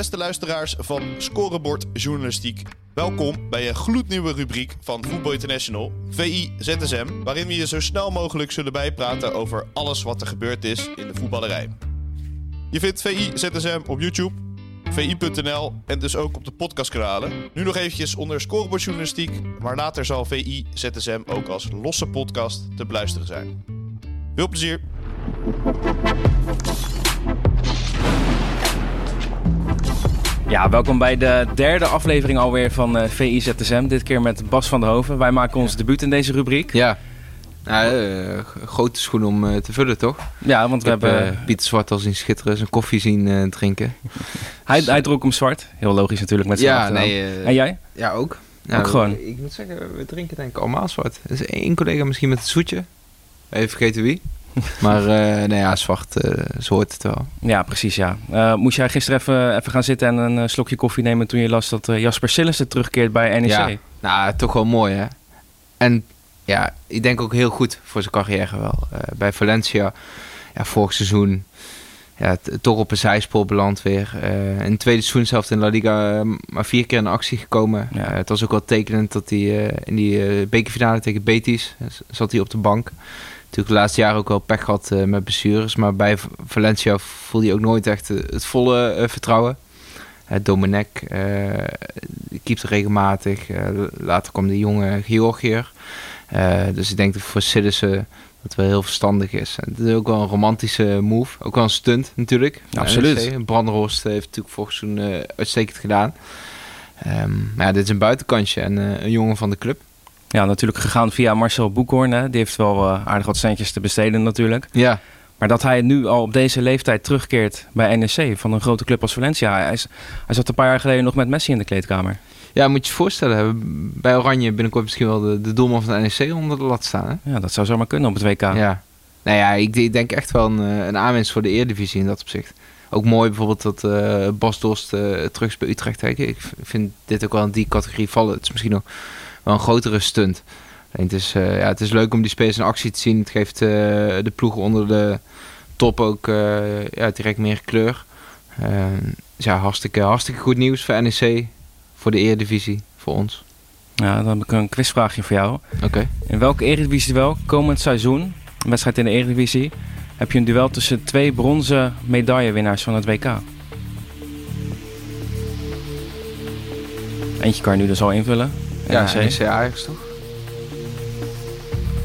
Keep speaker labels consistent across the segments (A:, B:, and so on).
A: beste luisteraars van Scorebord Journalistiek. Welkom bij een gloednieuwe rubriek van Voetbal International, VI ZSM, waarin we je zo snel mogelijk zullen bijpraten over alles wat er gebeurd is in de voetballerij. Je vindt VI ZSM op YouTube, VI.nl en dus ook op de podcastkanalen. Nu nog eventjes onder Scorebord Journalistiek, maar later zal VI ZSM ook als losse podcast te beluisteren zijn. Veel plezier!
B: Ja, welkom bij de derde aflevering alweer van uh, VIZSM. Dit keer met Bas van der Hoven. Wij maken ons debuut in deze rubriek.
C: Ja, nou, uh, grote schoen om uh, te vullen, toch?
B: Ja, want we
C: heb,
B: hebben...
C: Pieter Zwart al zien schitteren, zijn koffie zien drinken.
B: hij, hij dronk hem zwart. Heel logisch natuurlijk met zijn
C: Ja, nee.
B: en jij?
C: Ja, ook.
B: Nou, ook gewoon?
C: Ik, ik moet zeggen, we drinken denk ik allemaal zwart. Er is één collega misschien met het zoetje. Even vergeten wie. maar uh, nee, ja, zwart, uh, zo hoort het wel.
B: Ja, precies, ja. Uh, moest jij gisteren even, even gaan zitten en een slokje koffie nemen toen je las dat Jasper Sillissen terugkeert bij NEC?
C: Ja, nou, toch wel mooi, hè. En ja, ik denk ook heel goed voor zijn carrière wel. bij Valencia, ja, vorig seizoen, ja, toch op een zijspoor beland weer. in het tweede seizoen zelf in La Liga maar vier keer in actie gekomen. Ja. het was ook wel tekenend dat hij in die bekerfinale tegen Betis zat hij op de bank natuurlijk de laatste jaren ook wel pech gehad uh, met blessures. Maar bij Valencia voelde hij ook nooit echt uh, het volle uh, vertrouwen. Domenech keept regelmatig. later kwam de jonge Georgiër. dus ik denk dat voor Citizen dat wel heel verstandig is. En het is ook wel een romantische move. Ook wel een stunt natuurlijk.
B: Absoluut.
C: Brandhorst heeft natuurlijk vorig seizoen uitstekend gedaan. Um, maar ja, dit is een buitenkantje en een jongen van de club.
B: Ja, natuurlijk gegaan via Marcel Boekhoorn. Hè. Die heeft wel uh, aardig wat centjes te besteden natuurlijk.
C: Ja.
B: Maar dat hij nu al op deze leeftijd terugkeert bij NEC van een grote club als Valencia. Hij, is, hij zat een paar jaar geleden nog met Messi in de kleedkamer.
C: Ja, moet je je voorstellen. Bij Oranje binnenkort misschien wel de, de doelman van de NEC onder de lat staan. Hè?
B: Ja, dat zou zomaar kunnen op het WK.
C: Ja. Nou ja, ik, ik denk echt wel een, een aanwinst voor de Eredivisie in dat opzicht. Ook mooi bijvoorbeeld dat uh, Bas Dost uh, terug is bij Utrecht. Ik vind dit ook wel in die categorie vallen. Het is misschien nog wel een grotere stunt. het, is, uh, ja, het is leuk om die spelers in actie te zien. Het geeft uh, de ploeg onder de top ook uh, ja, direct meer kleur. dus ja, hartstikke, hartstikke goed nieuws voor NEC, voor de Eredivisie, voor ons.
B: Ja, dan heb ik een quizvraagje voor jou.
C: Oké. Okay.
B: In welke Eredivisie wel komend seizoen, een wedstrijd in de Eredivisie, heb je een duel tussen twee bronzen medaillewinnaars van het WK? Eentje kan je nu dus al invullen.
C: Ja, NEC, NEC Ajax toch?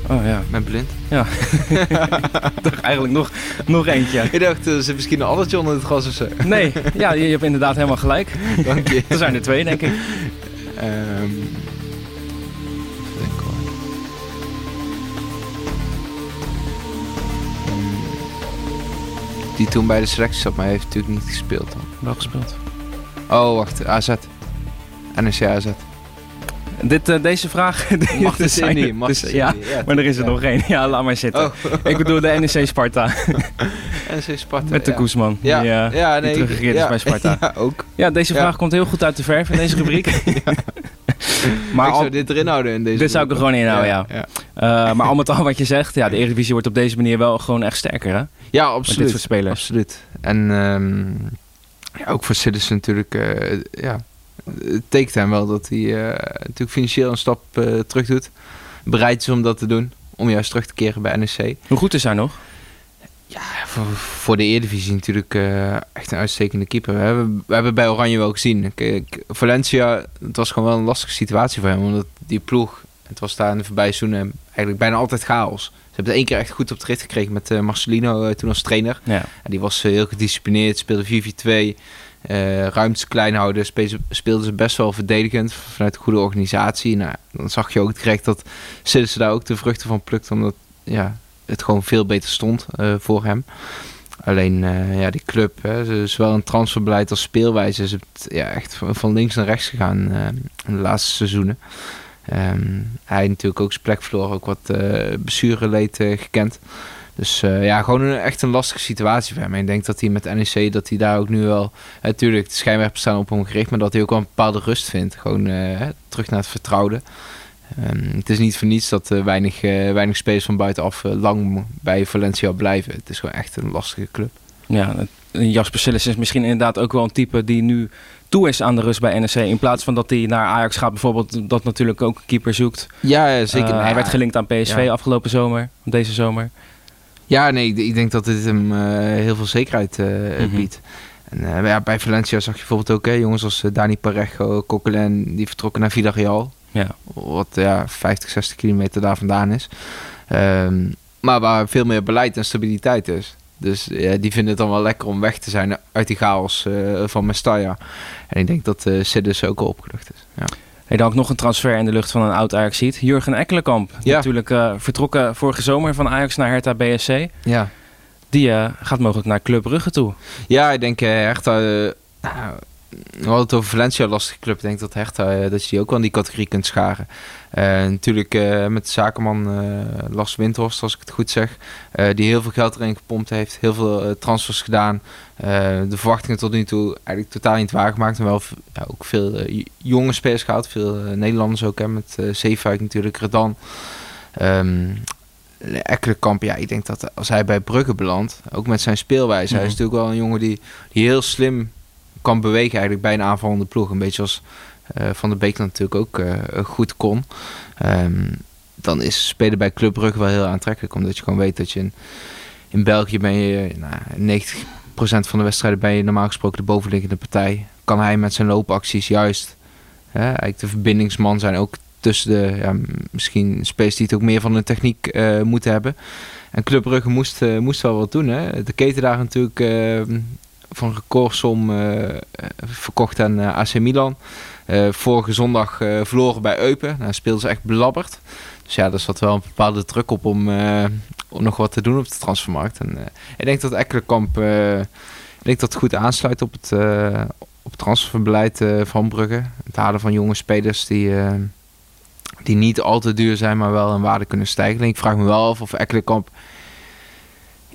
B: Oh ja.
C: Met blind.
B: Ja. dacht eigenlijk nog, nog eentje.
C: Ik dacht, er zit misschien een addertje onder het gras of zo.
B: nee, ja, je, je hebt inderdaad helemaal gelijk.
C: Dank je.
B: er zijn er twee, denk ik.
C: Um, Die toen bij de selectie zat, maar hij heeft natuurlijk niet gespeeld dan.
B: Wel gespeeld.
C: Oh, wacht. AZ. NEC AZ.
B: Dit, uh, deze vraag...
C: Mag dus zijn niet. Mag
B: dus, ja, ja, maar er is er nog één. Ja, laat maar zitten. Oh. ik bedoel de NEC Sparta.
C: NEC Sparta,
B: Met de. Koesman.
C: Ja,
B: die, uh,
C: ja, nee,
B: die teruggekeerd is bij Sparta.
C: Ja, ook.
B: Ja, deze vraag komt heel goed uit de verf in deze rubriek.
C: maar ik zou al, dit erin houden in deze
B: Dit zou ik er gewoon in houden, ja. Uh, maar al met al wat je zegt, ja, de Eredivisie wordt op deze manier wel gewoon echt sterker, hè?
C: Ja, absoluut.
B: Met dit soort spelers.
C: Absoluut. En um, ja, ook voor Citizen natuurlijk, uh, ja het tekent hem wel dat hij uh, natuurlijk financieel een stap uh, terug doet. Bereid is om dat te doen. Om juist terug te keren bij NEC.
B: Hoe goed is hij nog?
C: Ja, voor, voor de Eredivisie natuurlijk uh, echt een uitstekende keeper. We hebben, we hebben bij Oranje wel gezien. Kijk, Valencia, het was gewoon wel een lastige situatie voor hem. Omdat die ploeg, het was daar in de voorbije seizoenen eigenlijk bijna altijd chaos. Ze hebben er één keer echt goed op de rit gekregen met Marcelino toen als trainer.
B: Ja.
C: En die was heel gedisciplineerd, speelde 4-4-2. Uh, ruimtes klein houden, speelden ze best wel verdedigend vanuit goede organisatie. Nou, dan zag je ook direct dat Citizen daar ook de vruchten van plukte, omdat ja, het gewoon veel beter stond uh, voor hem. Alleen uh, ja, die club, hè, zowel een transferbeleid als speelwijze, is het ja, echt van links naar rechts gegaan in de laatste seizoenen. Um, hij natuurlijk ook zijn plek verloor, ook wat blessureleed gekend. Dus uh, ja, gewoon een, echt een lastige situatie voor hem. En ik denk dat hij met NEC, dat hij daar ook nu wel... Natuurlijk, de schijnwerpers staan op hem gericht... maar dat hij ook wel een bepaalde rust vindt. Gewoon uh, terug naar het vertrouwde. Um, het is niet voor niets dat uh, weinig, weinig spelers van buitenaf lang bij Valencia blijven. Het is gewoon echt een lastige club.
B: Ja, Jasper Sillis is misschien inderdaad ook wel een type die nu toe is aan de rust bij NEC. In plaats van dat hij naar Ajax gaat bijvoorbeeld, dat natuurlijk ook een keeper zoekt.
C: Ja, zeker.
B: Uh, hij werd gelinkt aan PSV
C: ja.
B: afgelopen zomer, deze zomer.
C: Ja, nee, ik, denk dat dit hem uh, heel veel zekerheid uh, mm -hmm. biedt. En, uh, ja, bij Valencia zag je bijvoorbeeld ook hè, jongens als Dani Parejo, Coquelin, die vertrokken naar Villarreal.
B: Ja.
C: Wat ja, 50, 60 kilometer daar vandaan is. Um, maar waar veel meer beleid en stabiliteit is. Dus ja, die vinden het dan wel lekker om weg te zijn uit die chaos van Mestalla. En ik denk dat uh, Siddes ook al opgelucht is. Ja.
B: Hey, dan ook nog een transfer in de lucht van een oud Ajax-ziet. Jurgen Ekkelenkamp.
C: Ja.
B: Natuurlijk uh, vertrokken vorige zomer van Ajax naar Hertha BSC.
C: Ja.
B: Die gaat mogelijk naar Club Brugge toe.
C: Ja, ik denk Hertha... We hadden het over Valencia, lastige club. Ik denk dat Hertha, dat je die ook wel in die categorie kunt scharen. Uh, natuurlijk uh, met de zakenman uh, Lars Windhorst, als ik het goed zeg. die heel veel geld erin gepompt heeft. Heel veel transfers gedaan. de verwachtingen tot nu toe eigenlijk totaal niet waargemaakt. En wel ja, ook veel jonge spelers gehaald. Veel Nederlanders ook. Hè, met uh, Zeefuik natuurlijk, Redan. Um, Ekkelenkamp, ja, ik denk dat als hij bij Brugge belandt, ook met zijn speelwijze,
B: Mhm.
C: hij is natuurlijk wel een jongen die, die heel slim kan bewegen eigenlijk bij een aanvallende ploeg. Een beetje als uh, Van der Beek natuurlijk ook uh, goed kon. Um, dan is spelen bij Club Brugge wel heel aantrekkelijk. Omdat je gewoon weet dat je in, België ben je nou, 90% van de wedstrijden ben je normaal gesproken de bovenliggende partij. Kan hij met zijn loopacties juist eigenlijk de verbindingsman zijn. Ook tussen de ja, misschien spelers die het ook meer van de techniek uh, moeten hebben. En Club Brugge moest, moest wel wat doen. Hè. De keten daar natuurlijk van recordsom uh, verkocht aan uh, AC Milan. Uh, vorige zondag verloren bij Eupen. Nou, speelden ze echt belabberd. Dus ja, er zat wel een bepaalde druk op om, om nog wat te doen op de transfermarkt. En ik denk dat Ekkelenkamp ik denk dat het goed aansluit op het, op het transferbeleid van Brugge. Het halen van jonge spelers die, die niet al te duur zijn, maar wel in waarde kunnen stijgen. En ik vraag me wel af of Ekkelenkamp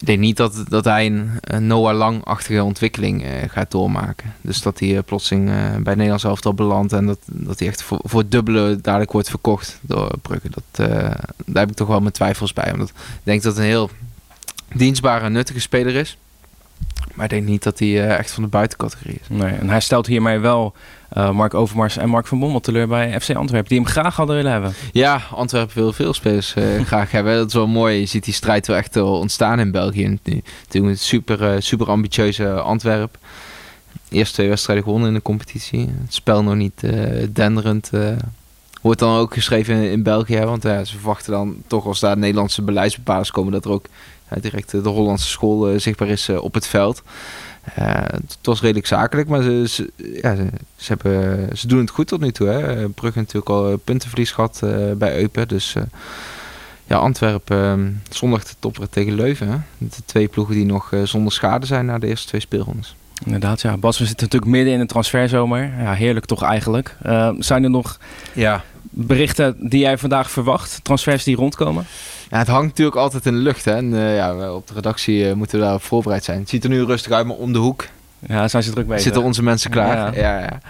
C: ik denk niet dat, dat hij een, Noah Lang-achtige ontwikkeling uh, gaat doormaken. Dus dat hij uh, plotseling uh, bij Nederlands elftal belandt en dat, dat hij echt voor, voor dubbele dadelijk wordt verkocht door Brugge. Dat, daar heb ik toch wel mijn twijfels bij. Omdat ik denk dat een heel dienstbare en nuttige speler is. Maar ik denk niet dat hij echt van de buitencategorie is.
B: Nee, en hij stelt hiermee wel uh, Mark Overmars en Mark van Bommel teleur bij FC Antwerpen. Die hem graag hadden willen hebben.
C: Ja, Antwerpen wil veel spelers uh, graag hebben. Dat is wel mooi. Je ziet die strijd wel echt ontstaan in België. Natuurlijk een super, uh, super ambitieuze Antwerp. Eerste twee wedstrijden gewonnen in de competitie. Het spel nog niet denderend. wordt dan ook geschreven in, in België. Want ze verwachten dan toch als daar Nederlandse beleidsbepalers komen... dat er ook direct de Hollandse school zichtbaar is op het veld. Uh, het was redelijk zakelijk, maar ze, ze, ja, ze, ze, hebben, ze doen het goed tot nu toe. Hè. Brugge natuurlijk al puntenverlies gehad bij Eupen. Dus ja, Antwerpen zondag de topper tegen Leuven. Hè. De twee ploegen die nog zonder schade zijn na de eerste twee speelrondes.
B: Inderdaad, ja. Bas, we zitten natuurlijk midden in de transferzomer. Ja, heerlijk toch eigenlijk. zijn er nog
C: ja.
B: berichten die jij vandaag verwacht? Transfers die rondkomen?
C: Ja, het hangt natuurlijk altijd in de lucht. Hè? En, uh, ja, op de redactie uh, moeten we daarop voorbereid zijn. Het ziet er nu rustig uit, maar om de hoek
B: ja, zijn ze druk bezig.
C: zitten onze mensen klaar. Ja. Ja, ja.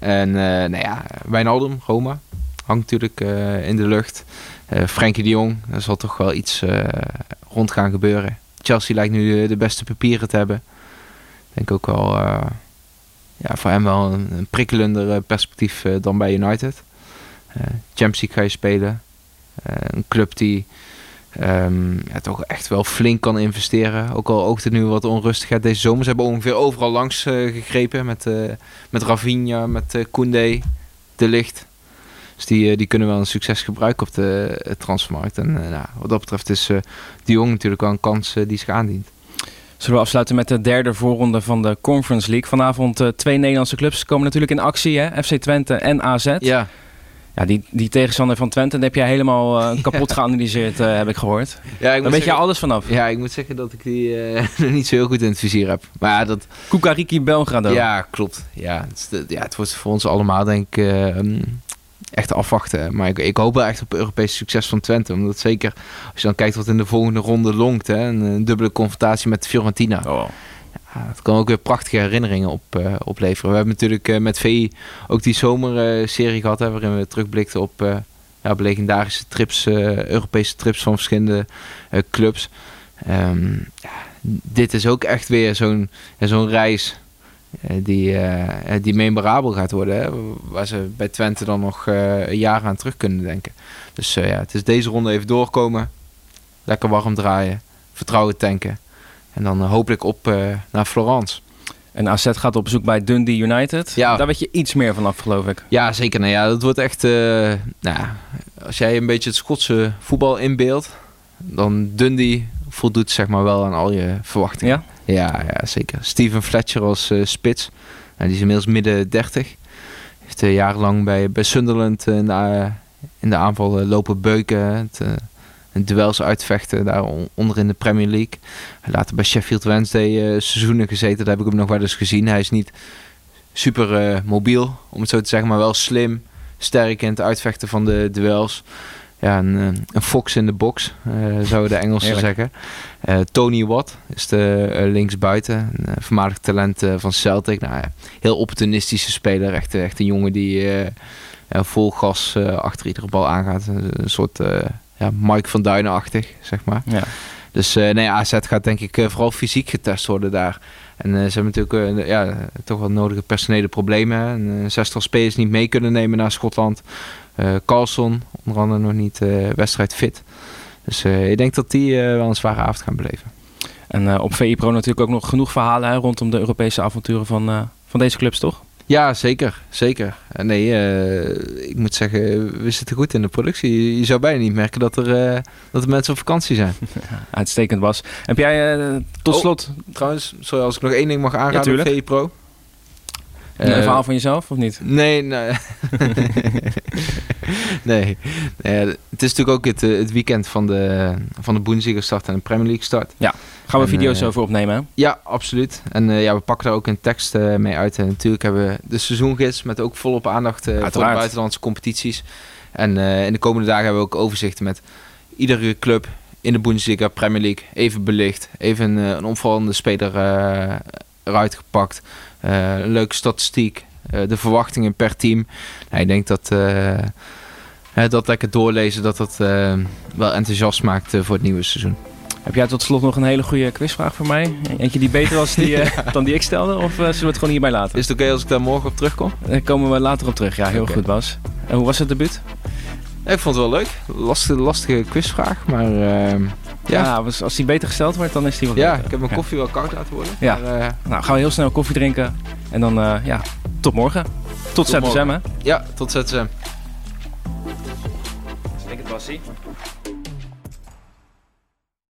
C: En uh, nou ja, Wijnaldum, Roma, hangt natuurlijk in de lucht. Frenkie de Jong, er zal toch wel iets rond gaan gebeuren. Chelsea lijkt nu de, de, beste papieren te hebben. Ik denk ook wel ja, voor hem wel een, een prikkelender perspectief dan bij United. Champions League ga je spelen. een club die Um, ja, toch echt wel flink kan investeren. Ook al oogt het nu wat onrustigheid deze zomer. Ze hebben ongeveer overal langs uh, gegrepen. Met, uh, met Rafinha, met uh, Koundé, De Licht. Dus die, die kunnen wel een succes gebruiken op de transfermarkt. En nou, wat dat betreft is die Jong natuurlijk wel een kans die zich aandient.
B: Zullen we afsluiten met de derde voorronde van de Conference League. Vanavond twee Nederlandse clubs komen natuurlijk in actie. Hè? FC Twente en AZ.
C: Ja.
B: Ja, die, die tegenstander van Twente, heb jij helemaal uh, kapot geanalyseerd, uh, heb ik gehoord.
C: Ja, ik
B: Daar weet je alles vanaf.
C: Ja, ik moet zeggen dat ik die uh, niet zo heel goed in het vizier heb. Maar dat...
B: Kukariki Belgrado.
C: Ja, klopt. Ja het, ja, het wordt voor ons allemaal denk ik um, echt afwachten. Maar ik, ik, hoop wel echt op Europese succes van Twente. Omdat zeker, als je dan kijkt wat in de volgende ronde longt, hè, een, een dubbele confrontatie met Fiorentina.
B: Oh.
C: Ja, het kan ook weer prachtige herinneringen op, uh, opleveren. We hebben natuurlijk uh, met VI ook die zomerserie gehad, hè, waarin we terugblikten op, uh, ja, op legendarische trips, Europese trips van verschillende clubs. Um, ja, dit is ook echt weer zo'n zo'n reis eh, die, eh, die memorabel gaat worden. Hè? Waar ze bij Twente dan nog eh, een jaar aan terug kunnen denken. Dus eh, ja, het is deze ronde even doorkomen. Lekker warm draaien. Vertrouwen tanken. En dan eh, hopelijk op eh, naar Florence.
B: En AZ gaat op bezoek bij Dundee United.
C: Ja.
B: Daar weet je iets meer vanaf, geloof ik.
C: Ja, zeker. Nou ja, dat wordt echt... eh, nou, als jij een beetje het Schotse voetbal inbeeldt... dan Dundee voldoet zeg maar wel aan al je verwachtingen.
B: Ja?
C: Ja, ja zeker. Steven Fletcher als spits. Nou, die is inmiddels midden 30. Heeft eh, jarenlang bij, bij Sunderland in, de, in de aanval lopen beuken. Het, duels uitvechten daar on- onder in de Premier League. Later bij Sheffield Wednesday eh, seizoenen gezeten. Daar heb ik hem nog wel eens gezien. Hij is niet super eh, mobiel, om het zo te zeggen, maar wel slim. Sterk in het uitvechten van de duels. Ja, een, eh, een fox in de box, eh, zouden de Engelsen zeggen. Tony Watt is de linksbuiten. Een uh, voormalig talent van Celtic. Nou, ja, heel opportunistische speler. Echt, echt een jongen die vol gas achter iedere bal aangaat. Een, een soort ja, Mike van Duinen-achtig, zeg maar.
B: Ja.
C: Dus eh, nee, AZ gaat denk ik eh, vooral fysiek getest worden daar. En eh, ze hebben natuurlijk ja, toch wel nodige personele problemen. En, eh, zestal spelers niet mee kunnen nemen naar Schotland. Carlson, onder andere nog niet wedstrijd fit. Dus ik denk dat die wel een zware avond gaan beleven.
B: En op VI Pro natuurlijk ook nog genoeg verhalen hè, rondom de Europese avonturen van, van deze clubs, toch?
C: Ja, zeker. Zeker. En nee, eh, ik moet zeggen, we zitten goed in de productie. Je, zou bijna niet merken dat er, eh, dat er mensen op vakantie zijn.
B: Uitstekend was. Heb jij eh, tot
C: Oh.
B: slot
C: Trouwens, sorry als ik nog één ding mag aanraden
B: tuurlijk.
C: VE Pro.
B: een
C: Eh,
B: verhaal van jezelf, of niet?
C: Nee, nee. nee. nee. Het is natuurlijk ook het, eh, het weekend van de, van de Bundesliga start en de Premier League start.
B: Gaan we
C: En,
B: video's
C: eh,
B: over opnemen?
C: Ja, absoluut. En eh, ja, we pakken daar ook een tekst eh, mee uit. En natuurlijk hebben we de seizoengids met ook volop aandacht voor de buitenlandse competities. En in de komende dagen hebben we ook overzichten met iedere club in de Bundesliga, Premier League, even belicht. Even een, een opvallende speler eruit gepakt. Een leuke statistiek. de verwachtingen per team. Nou, ik denk dat dat lekker doorlezen, dat dat wel enthousiast maakt voor het nieuwe seizoen.
B: Heb jij tot slot nog een hele goede quizvraag voor mij? Eentje die beter was die, eh, dan die ik stelde? Of eh, zullen we het gewoon hierbij laten?
C: Is het oké als ik daar morgen op terugkom?
B: Daar komen we later op terug. Ja, heel goed Bas. En hoe was het debuut?
C: Ik vond het wel leuk. Lastige, lastige quizvraag, maar ehm, ja.
B: Ja, als, als die beter gesteld wordt, dan is die wat
C: Ja,
B: beter.
C: ik heb mijn
B: Ja.
C: koffie wel koud laten worden.
B: Ja.
C: Maar, eh,
B: Nou, gaan we heel snel koffie drinken. En dan, eh, ja, tot morgen. Tot,
C: Tot
B: ZSM, hè?
C: ja, tot ZSM.
B: Ik het Bassie.